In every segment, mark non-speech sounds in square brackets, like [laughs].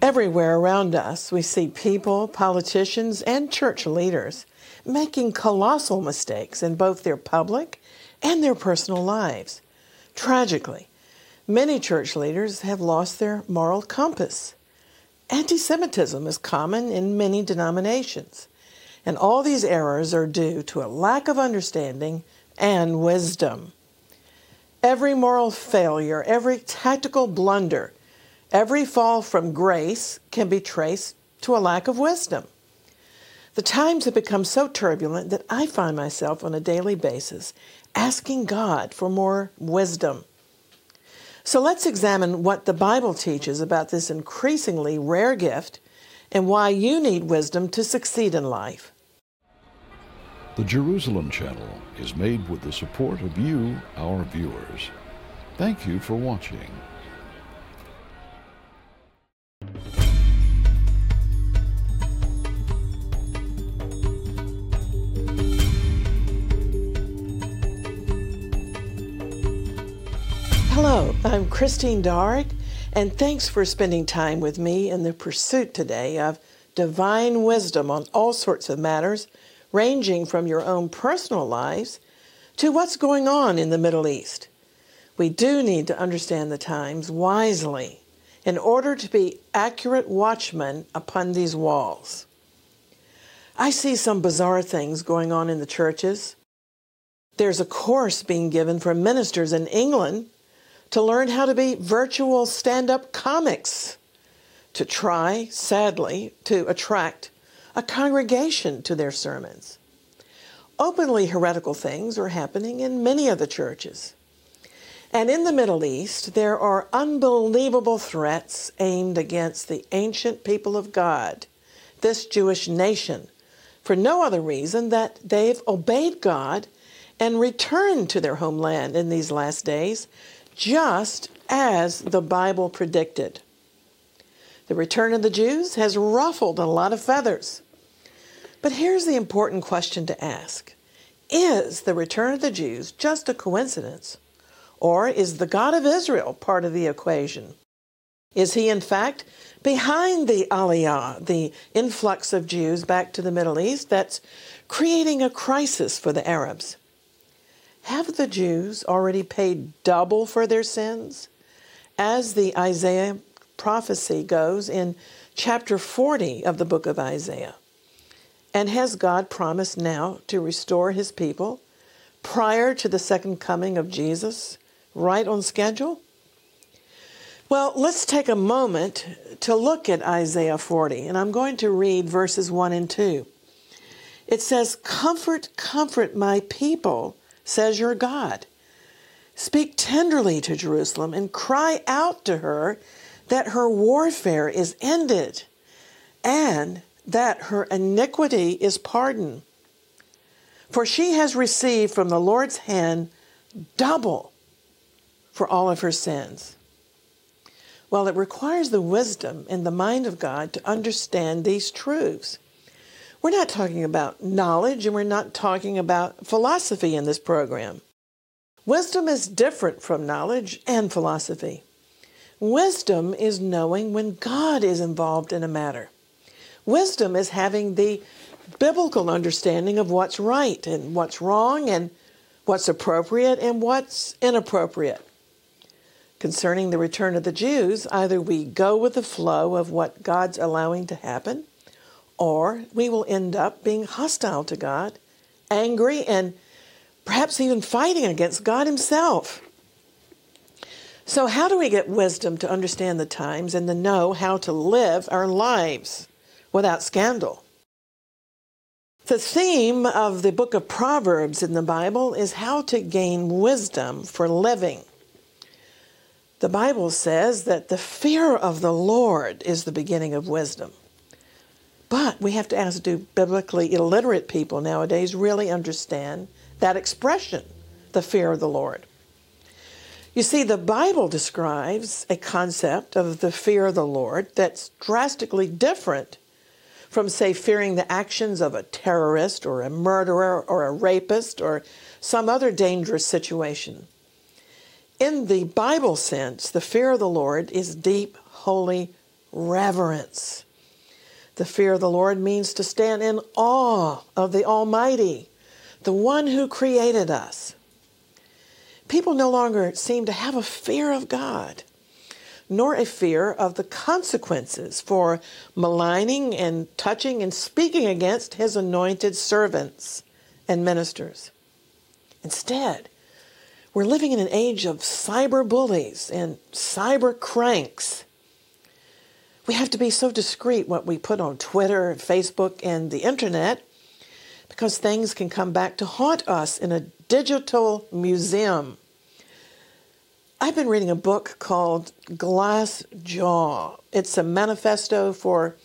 Everywhere around us, we see people, politicians, and church leaders making colossal mistakes in both their public and their personal lives. Tragically, many church leaders have lost their moral compass. Anti Semitism is common in many denominations, and all these errors are due to a lack of understanding and wisdom. Every moral failure, every tactical blunder, Every fall from grace can be traced to a lack of wisdom. The times have become so turbulent that I find myself on a daily basis asking God for more wisdom. So let's examine what the Bible teaches about this increasingly rare gift and why you need wisdom to succeed in life. The Jerusalem Channel is made with the support of you, our viewers. Thank you for watching. Hello, I'm Christine Darg, and thanks for spending time with me in the pursuit today of divine wisdom on all sorts of matters, ranging from your own personal lives to what's going on in the Middle East. We do need to understand the times wisely in order to be accurate watchmen upon these walls. I see some bizarre things going on in the churches. There's a course being given for ministers in England to learn how to be virtual stand up comics, to try, sadly, to attract a congregation to their sermons. Openly heretical things are happening in many of the churches. And in the Middle East, there are unbelievable threats aimed against the ancient people of God, this Jewish nation, for no other reason that they've obeyed God and returned to their homeland in these last days just as the Bible predicted. The return of the Jews has ruffled a lot of feathers. But here's the important question to ask Is the return of the Jews just a coincidence? Or is the God of Israel part of the equation? Is he, in fact, behind the Aliyah, the influx of Jews back to the Middle East that's creating a crisis for the Arabs? Have the Jews already paid double for their sins? As the Isaiah prophecy goes in chapter 40 of the book of Isaiah. And has God promised now to restore his people prior to the second coming of Jesus, right on schedule? Well, let's take a moment to look at Isaiah 40, and I'm going to read verses 1 and 2. It says, Comfort, comfort my people says your God. Speak tenderly to Jerusalem and cry out to her that her warfare is ended and that her iniquity is pardoned. For she has received from the Lord's hand double for all of her sins. Well, it requires the wisdom and the mind of God to understand these truths. We're not talking about knowledge and we're not talking about philosophy in this program. Wisdom is different from knowledge and philosophy. Wisdom is knowing when God is involved in a matter. Wisdom is having the biblical understanding of what's right and what's wrong and what's appropriate and what's inappropriate. Concerning the return of the Jews, either we go with the flow of what God's allowing to happen, or we will end up being hostile to God, angry, and perhaps even fighting against God Himself. So, how do we get wisdom to understand the times and to know how to live our lives without scandal? The theme of the book of Proverbs in the Bible is how to gain wisdom for living. The Bible says that the fear of the Lord is the beginning of wisdom. But we have to ask do biblically illiterate people nowadays really understand that expression, the fear of the Lord? You see, the Bible describes a concept of the fear of the Lord that's drastically different from, say, fearing the actions of a terrorist or a murderer or a rapist or some other dangerous situation. In the Bible sense, the fear of the Lord is deep, holy reverence. The fear of the Lord means to stand in awe of the Almighty, the one who created us. People no longer seem to have a fear of God, nor a fear of the consequences for maligning and touching and speaking against his anointed servants and ministers. Instead, we're living in an age of cyber bullies and cyber cranks. We have to be so discreet what we put on Twitter, Facebook, and the internet because things can come back to haunt us in a digital museum. I've been reading a book called Glass Jaw. It's a manifesto for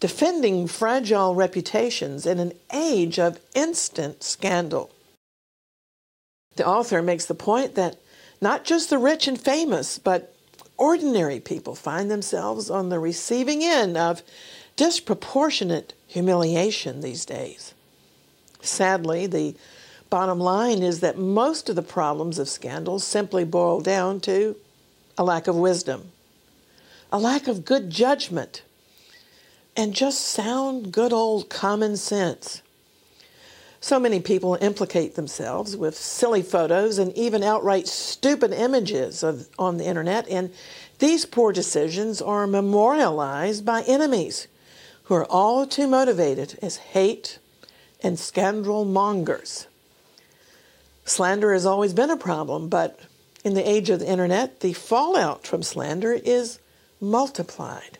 defending fragile reputations in an age of instant scandal. The author makes the point that not just the rich and famous, but ordinary people find themselves on the receiving end of disproportionate humiliation these days. Sadly, the bottom line is that most of the problems of scandals simply boil down to a lack of wisdom, a lack of good judgment, and just sound good old common sense. So many people implicate themselves with silly photos and even outright stupid images of, on the internet, and these poor decisions are memorialized by enemies who are all too motivated as hate and scandal mongers. Slander has always been a problem, but in the age of the internet, the fallout from slander is multiplied.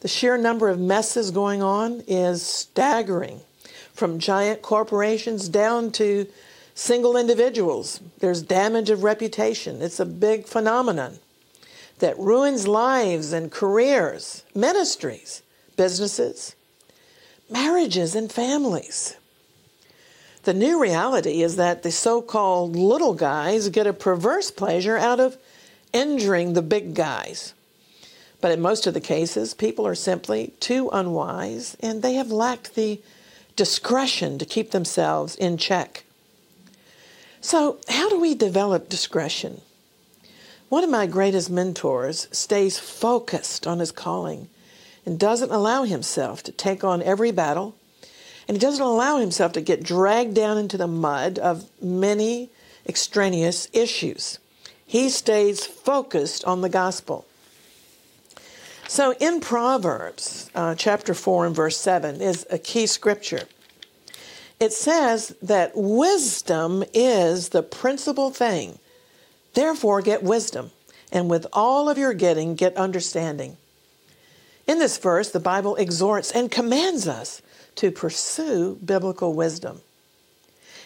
The sheer number of messes going on is staggering from giant corporations down to single individuals. There's damage of reputation. It's a big phenomenon that ruins lives and careers, ministries, businesses, marriages, and families. The new reality is that the so called little guys get a perverse pleasure out of injuring the big guys. But in most of the cases, people are simply too unwise and they have lacked the discretion to keep themselves in check. So, how do we develop discretion? One of my greatest mentors stays focused on his calling and doesn't allow himself to take on every battle, and he doesn't allow himself to get dragged down into the mud of many extraneous issues. He stays focused on the gospel. So in Proverbs uh, chapter 4 and verse 7 is a key scripture. It says that wisdom is the principal thing. Therefore, get wisdom, and with all of your getting, get understanding. In this verse, the Bible exhorts and commands us to pursue biblical wisdom.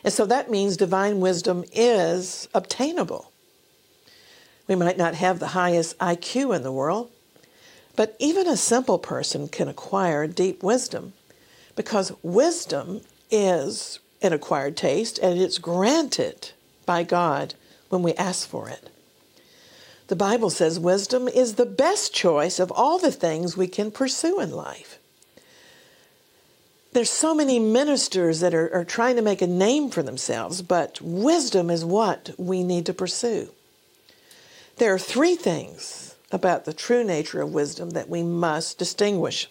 And so that means divine wisdom is obtainable. We might not have the highest IQ in the world, but even a simple person can acquire deep wisdom because wisdom is an acquired taste and it's granted by God when we ask for it. The Bible says wisdom is the best choice of all the things we can pursue in life. There's so many ministers that are, are trying to make a name for themselves, but wisdom is what we need to pursue. There are three things about the true nature of wisdom that we must distinguish.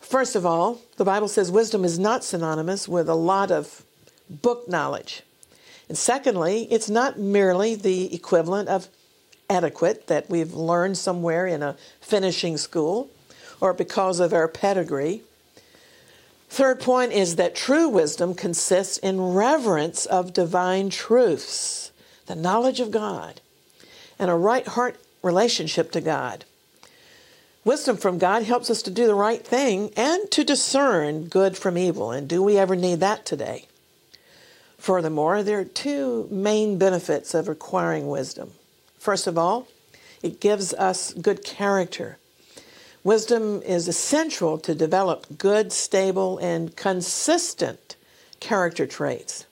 First of all, the Bible says wisdom is not synonymous with a lot of book knowledge. And secondly, it's not merely the equivalent of adequate that we've learned somewhere in a finishing school or because of our pedigree. Third point is that true wisdom consists in reverence of divine truths, the knowledge of God, and a right heart relationship to God. Wisdom from God helps us to do the right thing and to discern good from evil. And do we ever need that today? Furthermore, there are two main benefits of acquiring wisdom. First of all, it gives us good character. Wisdom is essential to develop good, stable, and consistent character traits.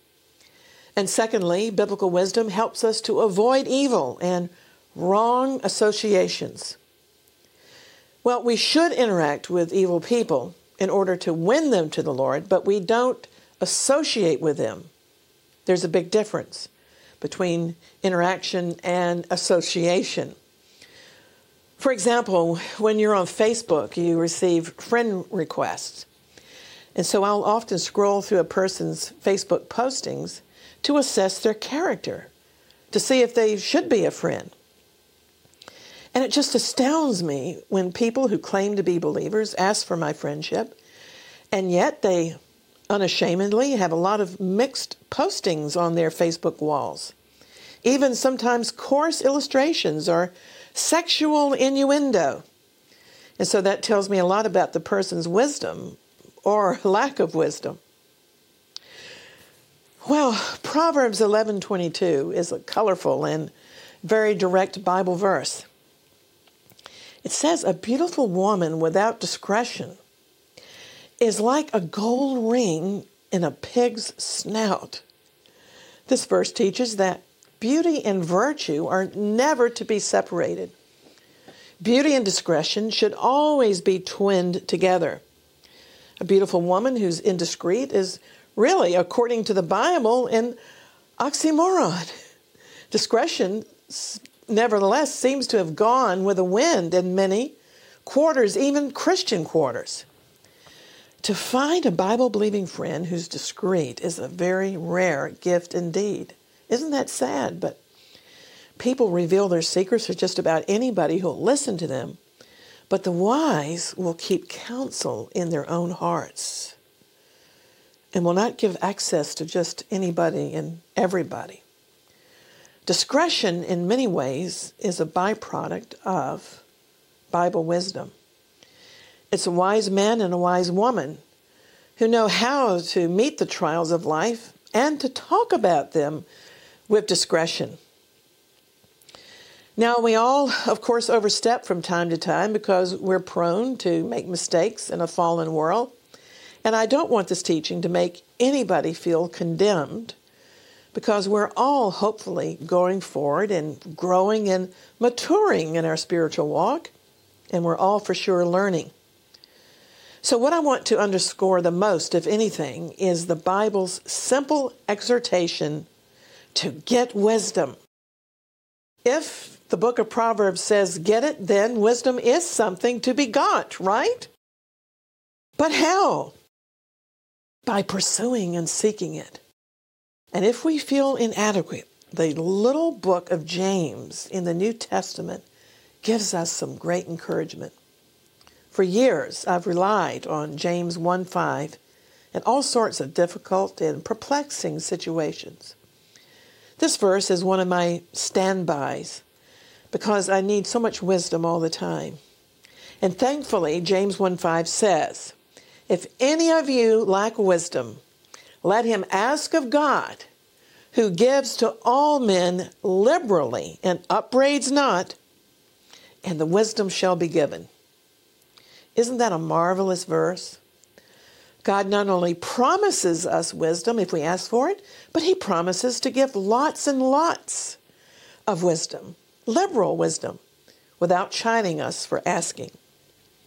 And secondly, biblical wisdom helps us to avoid evil and wrong associations. Well, we should interact with evil people in order to win them to the Lord, but we don't associate with them. There's a big difference. between interaction and association. For example, when you're on Facebook, you receive friend requests. And so I'll often scroll through a person's Facebook postings to assess their character, to see if they should be a friend. And it just astounds me when people who claim to be believers ask for my friendship, and yet they unashamedly have a lot of mixed postings on their Facebook walls. Even sometimes coarse illustrations or sexual innuendo. And so that tells me a lot about the person's wisdom or [laughs] lack of wisdom. Well, Proverbs 11:22 is a colorful and very direct Bible verse. It says a beautiful woman without discretion is like a gold ring in a pig's snout. This verse teaches that beauty and virtue are never to be separated. Beauty and discretion should always be twinned together. A beautiful woman who's indiscreet is really, according to the Bible, an oxymoron. [laughs] Discretion, nevertheless, seems to have gone with the wind in many quarters, even Christian quarters. To find a Bible believing friend who's discreet is a very rare gift indeed. Isn't that sad? But people reveal their secrets to just about anybody who'll listen to them. But the wise will keep counsel in their own hearts and will not give access to just anybody and everybody. Discretion, in many ways, is a byproduct of Bible wisdom. It's a wise man and a wise woman who know how to meet the trials of life and to talk about them with discretion. Now, we all, of course, overstep from time to time because we're prone to make mistakes in a fallen world. And I don't want this teaching to make anybody feel condemned because we're all hopefully going forward and growing and maturing in our spiritual walk, and we're all for sure learning. So, what I want to underscore the most, if anything, is the Bible's simple exhortation to get wisdom. If the book of Proverbs says get it, then wisdom is something to be got, right? But how? By pursuing and seeking it. And if we feel inadequate, the little book of James in the New Testament gives us some great encouragement. For years, I've relied on James 1 5 in all sorts of difficult and perplexing situations. This verse is one of my standbys because I need so much wisdom all the time. And thankfully, James 1 5 says, If any of you lack wisdom, let him ask of God, who gives to all men liberally and upbraids not, and the wisdom shall be given. Isn't that a marvelous verse? God not only promises us wisdom if we ask for it, but He promises to give lots and lots of wisdom, liberal wisdom, without chiding us for asking.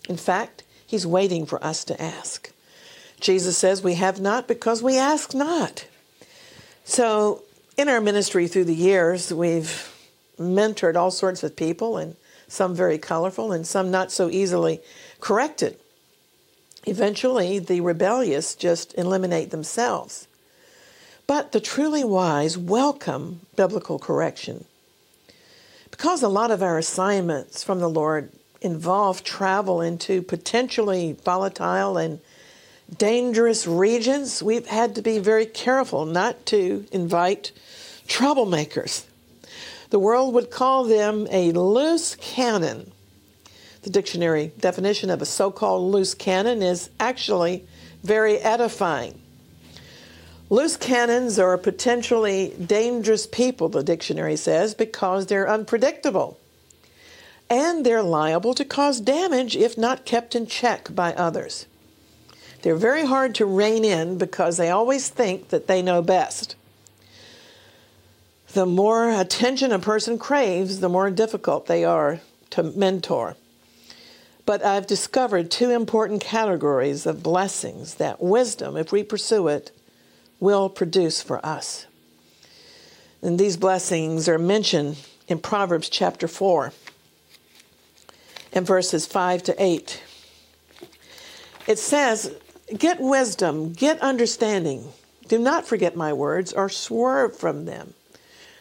In fact, He's waiting for us to ask. Jesus says we have not because we ask not. So, in our ministry through the years, we've mentored all sorts of people, and some very colorful, and some not so easily corrected. Eventually, the rebellious just eliminate themselves. But the truly wise welcome biblical correction. Because a lot of our assignments from the Lord involve travel into potentially volatile and dangerous regions, we've had to be very careful not to invite troublemakers. The world would call them a loose cannon the dictionary definition of a so called loose cannon is actually very edifying. Loose cannons are a potentially dangerous people, the dictionary says, because they're unpredictable. And they're liable to cause damage if not kept in check by others. They're very hard to rein in because they always think that they know best. The more attention a person craves, the more difficult they are to mentor. But I've discovered two important categories of blessings that wisdom, if we pursue it, will produce for us. And these blessings are mentioned in Proverbs chapter 4 and verses 5 to 8. It says, Get wisdom, get understanding. Do not forget my words or swerve from them.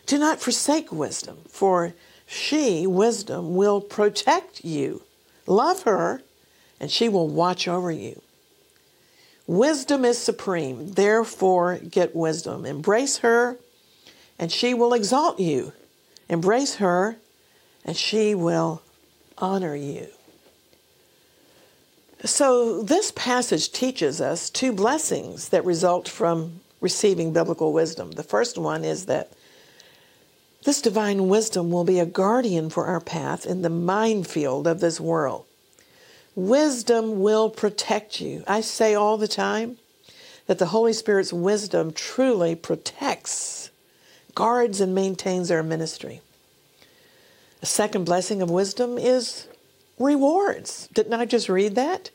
Do not forsake wisdom, for she, wisdom, will protect you. Love her, and she will watch over you. Wisdom is supreme, therefore get wisdom. Embrace her, and she will exalt you. Embrace her, and she will honor you. So, this passage teaches us two blessings that result from receiving biblical wisdom. The first one is that this divine wisdom will be a guardian for our path in the minefield of this world. Wisdom will protect you. I say all the time that the Holy Spirit's wisdom truly protects, guards, and maintains our ministry. A second blessing of wisdom is rewards. Didn't I just read that?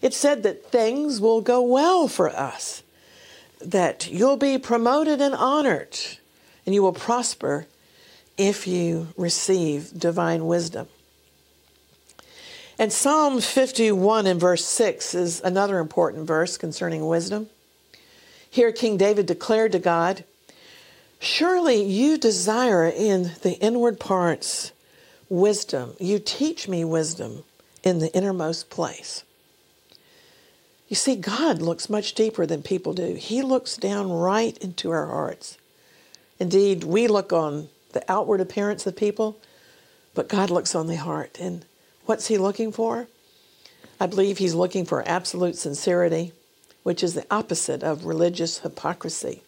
It said that things will go well for us, that you'll be promoted and honored, and you will prosper if you receive divine wisdom. And Psalm 51 and verse 6 is another important verse concerning wisdom. Here, King David declared to God, Surely you desire in the inward parts wisdom. You teach me wisdom in the innermost place. You see, God looks much deeper than people do. He looks down right into our hearts. Indeed, we look on the outward appearance of people, but God looks on the heart. And what's He looking for? I believe He's looking for absolute sincerity, which is the opposite of religious hypocrisy.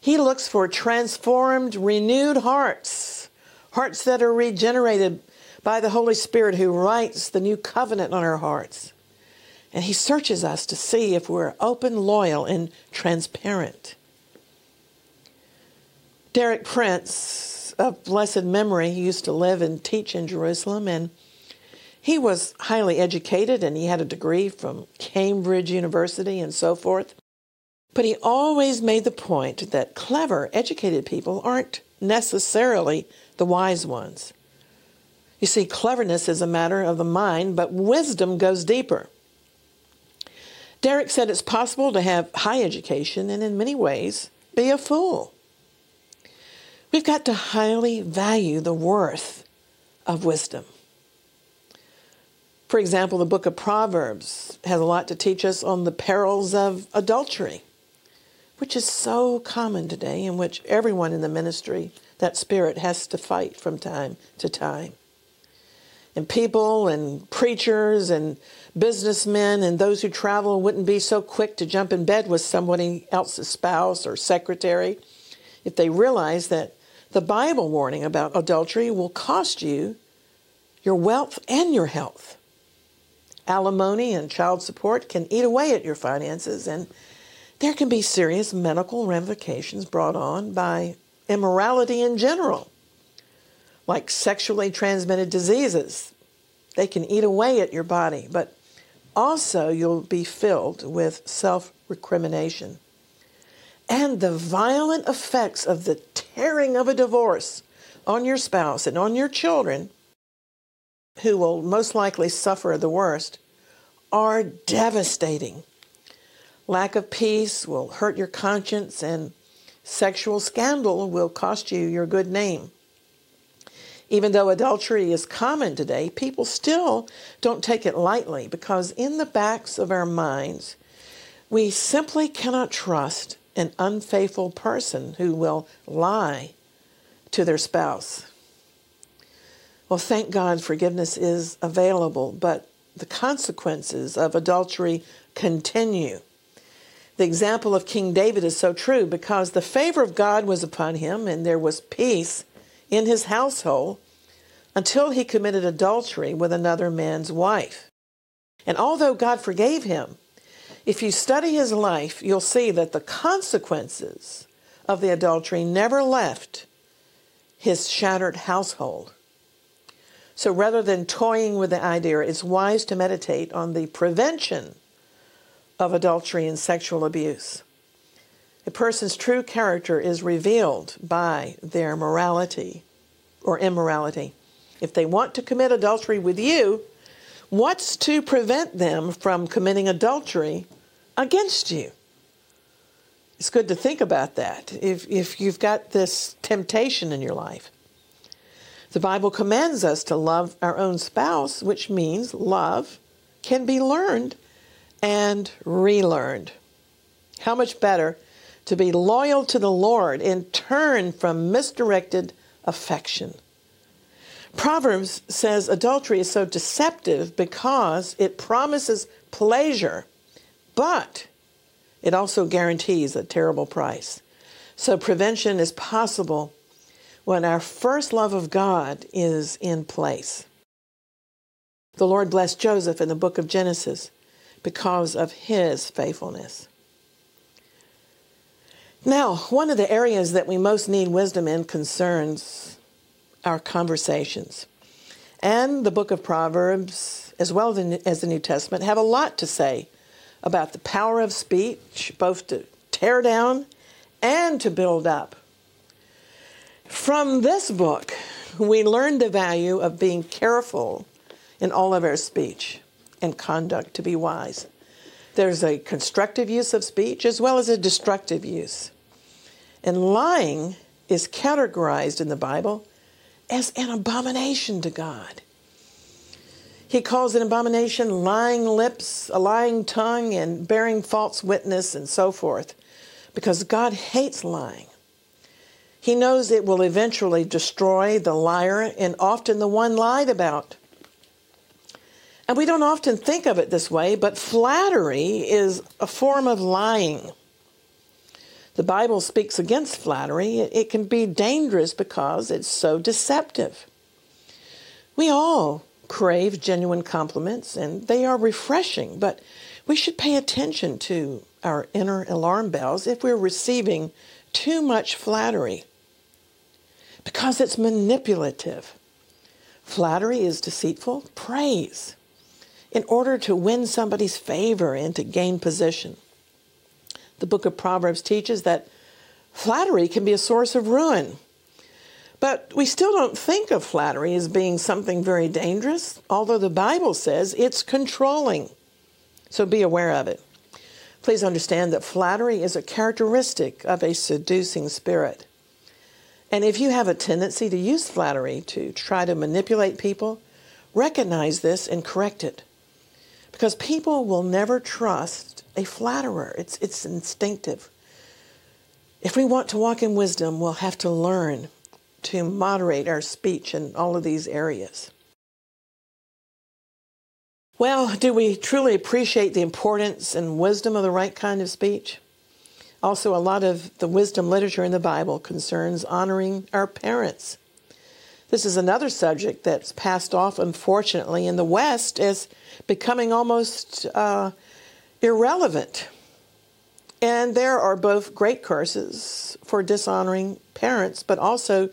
He looks for transformed, renewed hearts, hearts that are regenerated by the Holy Spirit who writes the new covenant on our hearts. And He searches us to see if we're open, loyal, and transparent. Derek Prince of blessed memory he used to live and teach in Jerusalem, and he was highly educated and he had a degree from Cambridge University and so forth. But he always made the point that clever, educated people aren't necessarily the wise ones. You see, cleverness is a matter of the mind, but wisdom goes deeper. Derek said it's possible to have high education and, in many ways, be a fool. We've got to highly value the worth of wisdom. For example, the book of Proverbs has a lot to teach us on the perils of adultery, which is so common today, in which everyone in the ministry, that spirit, has to fight from time to time. And people and preachers and businessmen and those who travel wouldn't be so quick to jump in bed with somebody else's spouse or secretary if they realize that the Bible warning about adultery will cost you your wealth and your health. Alimony and child support can eat away at your finances, and there can be serious medical ramifications brought on by immorality in general, like sexually transmitted diseases. They can eat away at your body, but also you'll be filled with self recrimination and the violent effects of the tearing of a divorce on your spouse and on your children, who will most likely suffer the worst, are devastating. Lack of peace will hurt your conscience, and sexual scandal will cost you your good name. Even though adultery is common today, people still don't take it lightly because in the backs of our minds, we simply cannot trust an unfaithful person who will lie to their spouse. Well, thank God forgiveness is available, but the consequences of adultery continue. The example of King David is so true because the favor of God was upon him and there was peace in his household until he committed adultery with another man's wife. And although God forgave him, if you study his life, you'll see that the consequences of the adultery never left his shattered household. So rather than toying with the idea, it's wise to meditate on the prevention of adultery and sexual abuse. A person's true character is revealed by their morality or immorality. If they want to commit adultery with you, what's to prevent them from committing adultery against you? It's good to think about that if, if you've got this temptation in your life. The Bible commands us to love our own spouse, which means love can be learned and relearned. How much better to be loyal to the Lord and turn from misdirected affection. Proverbs says adultery is so deceptive because it promises pleasure, but it also guarantees a terrible price. So prevention is possible when our first love of God is in place. The Lord blessed Joseph in the book of Genesis because of his faithfulness. Now, one of the areas that we most need wisdom in concerns our conversations. And the book of Proverbs, as well as the New Testament, have a lot to say about the power of speech, both to tear down and to build up. From this book, we learn the value of being careful in all of our speech and conduct to be wise. There's a constructive use of speech as well as a destructive use. And lying is categorized in the Bible as an abomination to God. He calls an abomination lying lips, a lying tongue, and bearing false witness, and so forth, because God hates lying. He knows it will eventually destroy the liar and often the one lied about. And we don't often think of it this way, but flattery is a form of lying. The Bible speaks against flattery. It, can be dangerous because it's so deceptive. We all crave genuine compliments, and they are refreshing, but we should pay attention to our inner alarm bells if we're receiving too much flattery because it's manipulative. Flattery is deceitful praise in order to win somebody's favor and to gain position. The book of Proverbs teaches that flattery can be a source of ruin. But we still don't think of flattery as being something very dangerous, although the Bible says it's controlling. So be aware of it. Please understand that flattery is a characteristic of a seducing spirit. And if you have a tendency to use flattery to try to manipulate people, recognize this and correct it. Because people will never trust a flatterer, it's, it's instinctive. If we want to walk in wisdom, we'll have to learn to moderate our speech in all of these areas. Well, do we truly appreciate the importance and wisdom of the right kind of speech? Also, a lot of the wisdom literature in the Bible concerns honoring our parents. This is another subject that's passed off, unfortunately, in the West as becoming almost uh, irrelevant. And there are both great curses for dishonoring parents, but also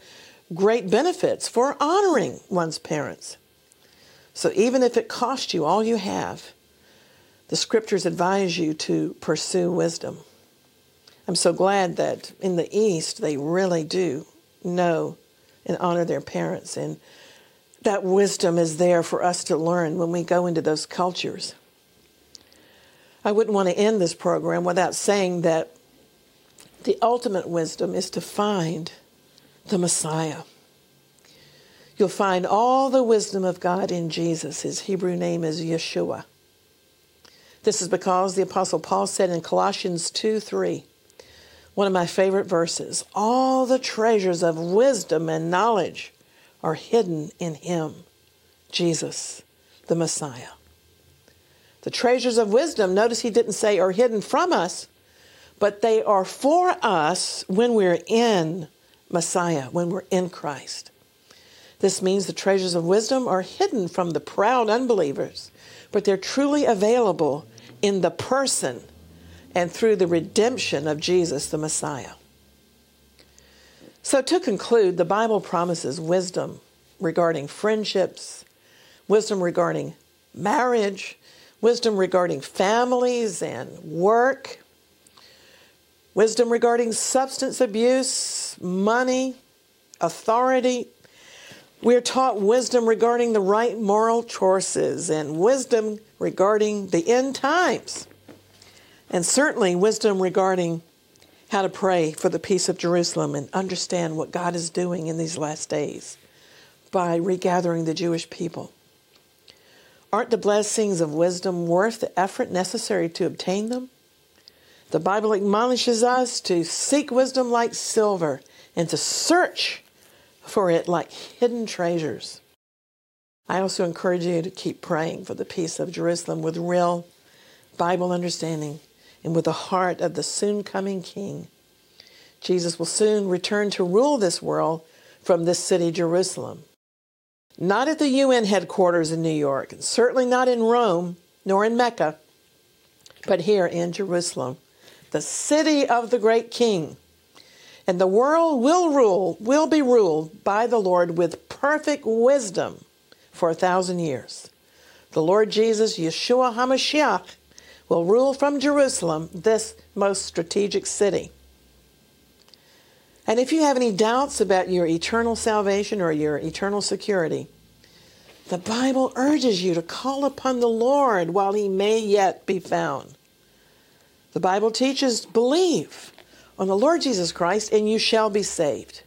great benefits for honoring one's parents. So even if it costs you all you have, the scriptures advise you to pursue wisdom. I'm so glad that in the East they really do know and honor their parents. And that wisdom is there for us to learn when we go into those cultures. I wouldn't want to end this program without saying that the ultimate wisdom is to find the Messiah. You'll find all the wisdom of God in Jesus. His Hebrew name is Yeshua. This is because the Apostle Paul said in Colossians 2 3, one of my favorite verses. All the treasures of wisdom and knowledge are hidden in Him, Jesus, the Messiah. The treasures of wisdom, notice he didn't say are hidden from us, but they are for us when we're in Messiah, when we're in Christ. This means the treasures of wisdom are hidden from the proud unbelievers, but they're truly available in the person and through the redemption of Jesus the Messiah. So, to conclude, the Bible promises wisdom regarding friendships, wisdom regarding marriage, wisdom regarding families and work, wisdom regarding substance abuse, money, authority. We're taught wisdom regarding the right moral choices and wisdom regarding the end times. And certainly wisdom regarding how to pray for the peace of Jerusalem and understand what God is doing in these last days by regathering the Jewish people. Aren't the blessings of wisdom worth the effort necessary to obtain them? The Bible admonishes us to seek wisdom like silver and to search for it like hidden treasures. I also encourage you to keep praying for the peace of Jerusalem with real Bible understanding and with the heart of the soon coming King. Jesus will soon return to rule this world from this city, Jerusalem. Not at the UN headquarters in New York, and certainly not in Rome, nor in Mecca, but here in Jerusalem, the city of the great King. And the world will rule, will be ruled by the Lord with perfect wisdom for a thousand years. The Lord Jesus, Yeshua HaMashiach, will rule from Jerusalem, this most strategic city. And if you have any doubts about your eternal salvation or your eternal security, the Bible urges you to call upon the Lord while he may yet be found. The Bible teaches believe on the Lord Jesus Christ and you shall be saved.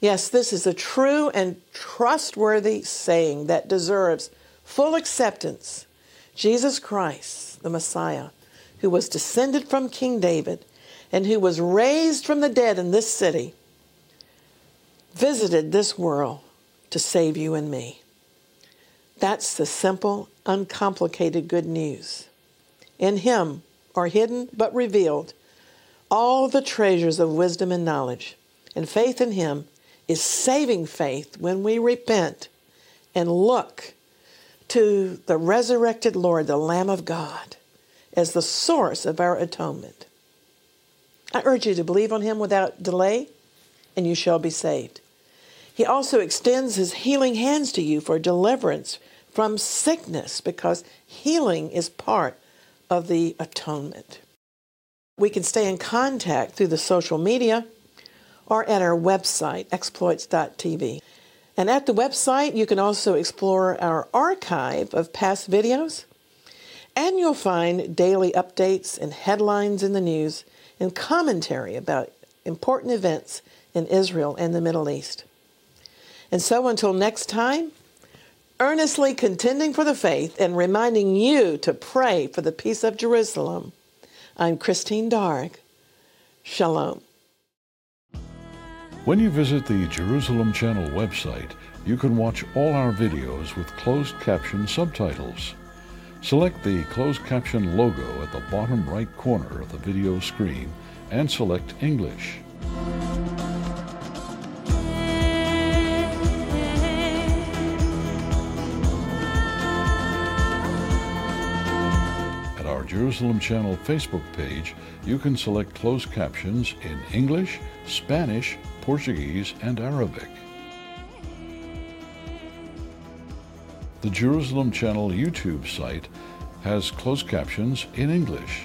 Yes, this is a true and trustworthy saying that deserves full acceptance. Jesus Christ, the Messiah, who was descended from King David and who was raised from the dead in this city, visited this world to save you and me. That's the simple, uncomplicated good news. In Him are hidden but revealed all the treasures of wisdom and knowledge. And faith in Him is saving faith when we repent and look to the resurrected Lord, the Lamb of God, as the source of our atonement. I urge you to believe on him without delay, and you shall be saved. He also extends his healing hands to you for deliverance from sickness, because healing is part of the atonement. We can stay in contact through the social media or at our website, exploits.tv. And at the website, you can also explore our archive of past videos, and you'll find daily updates and headlines in the news and commentary about important events in Israel and the Middle East. And so until next time, earnestly contending for the faith and reminding you to pray for the peace of Jerusalem, I'm Christine Darg. Shalom. When you visit the Jerusalem Channel website, you can watch all our videos with closed caption subtitles. Select the closed caption logo at the bottom right corner of the video screen and select English. Jerusalem Channel Facebook page, you can select closed captions in English, Spanish, Portuguese, and Arabic. The Jerusalem Channel YouTube site has closed captions in English.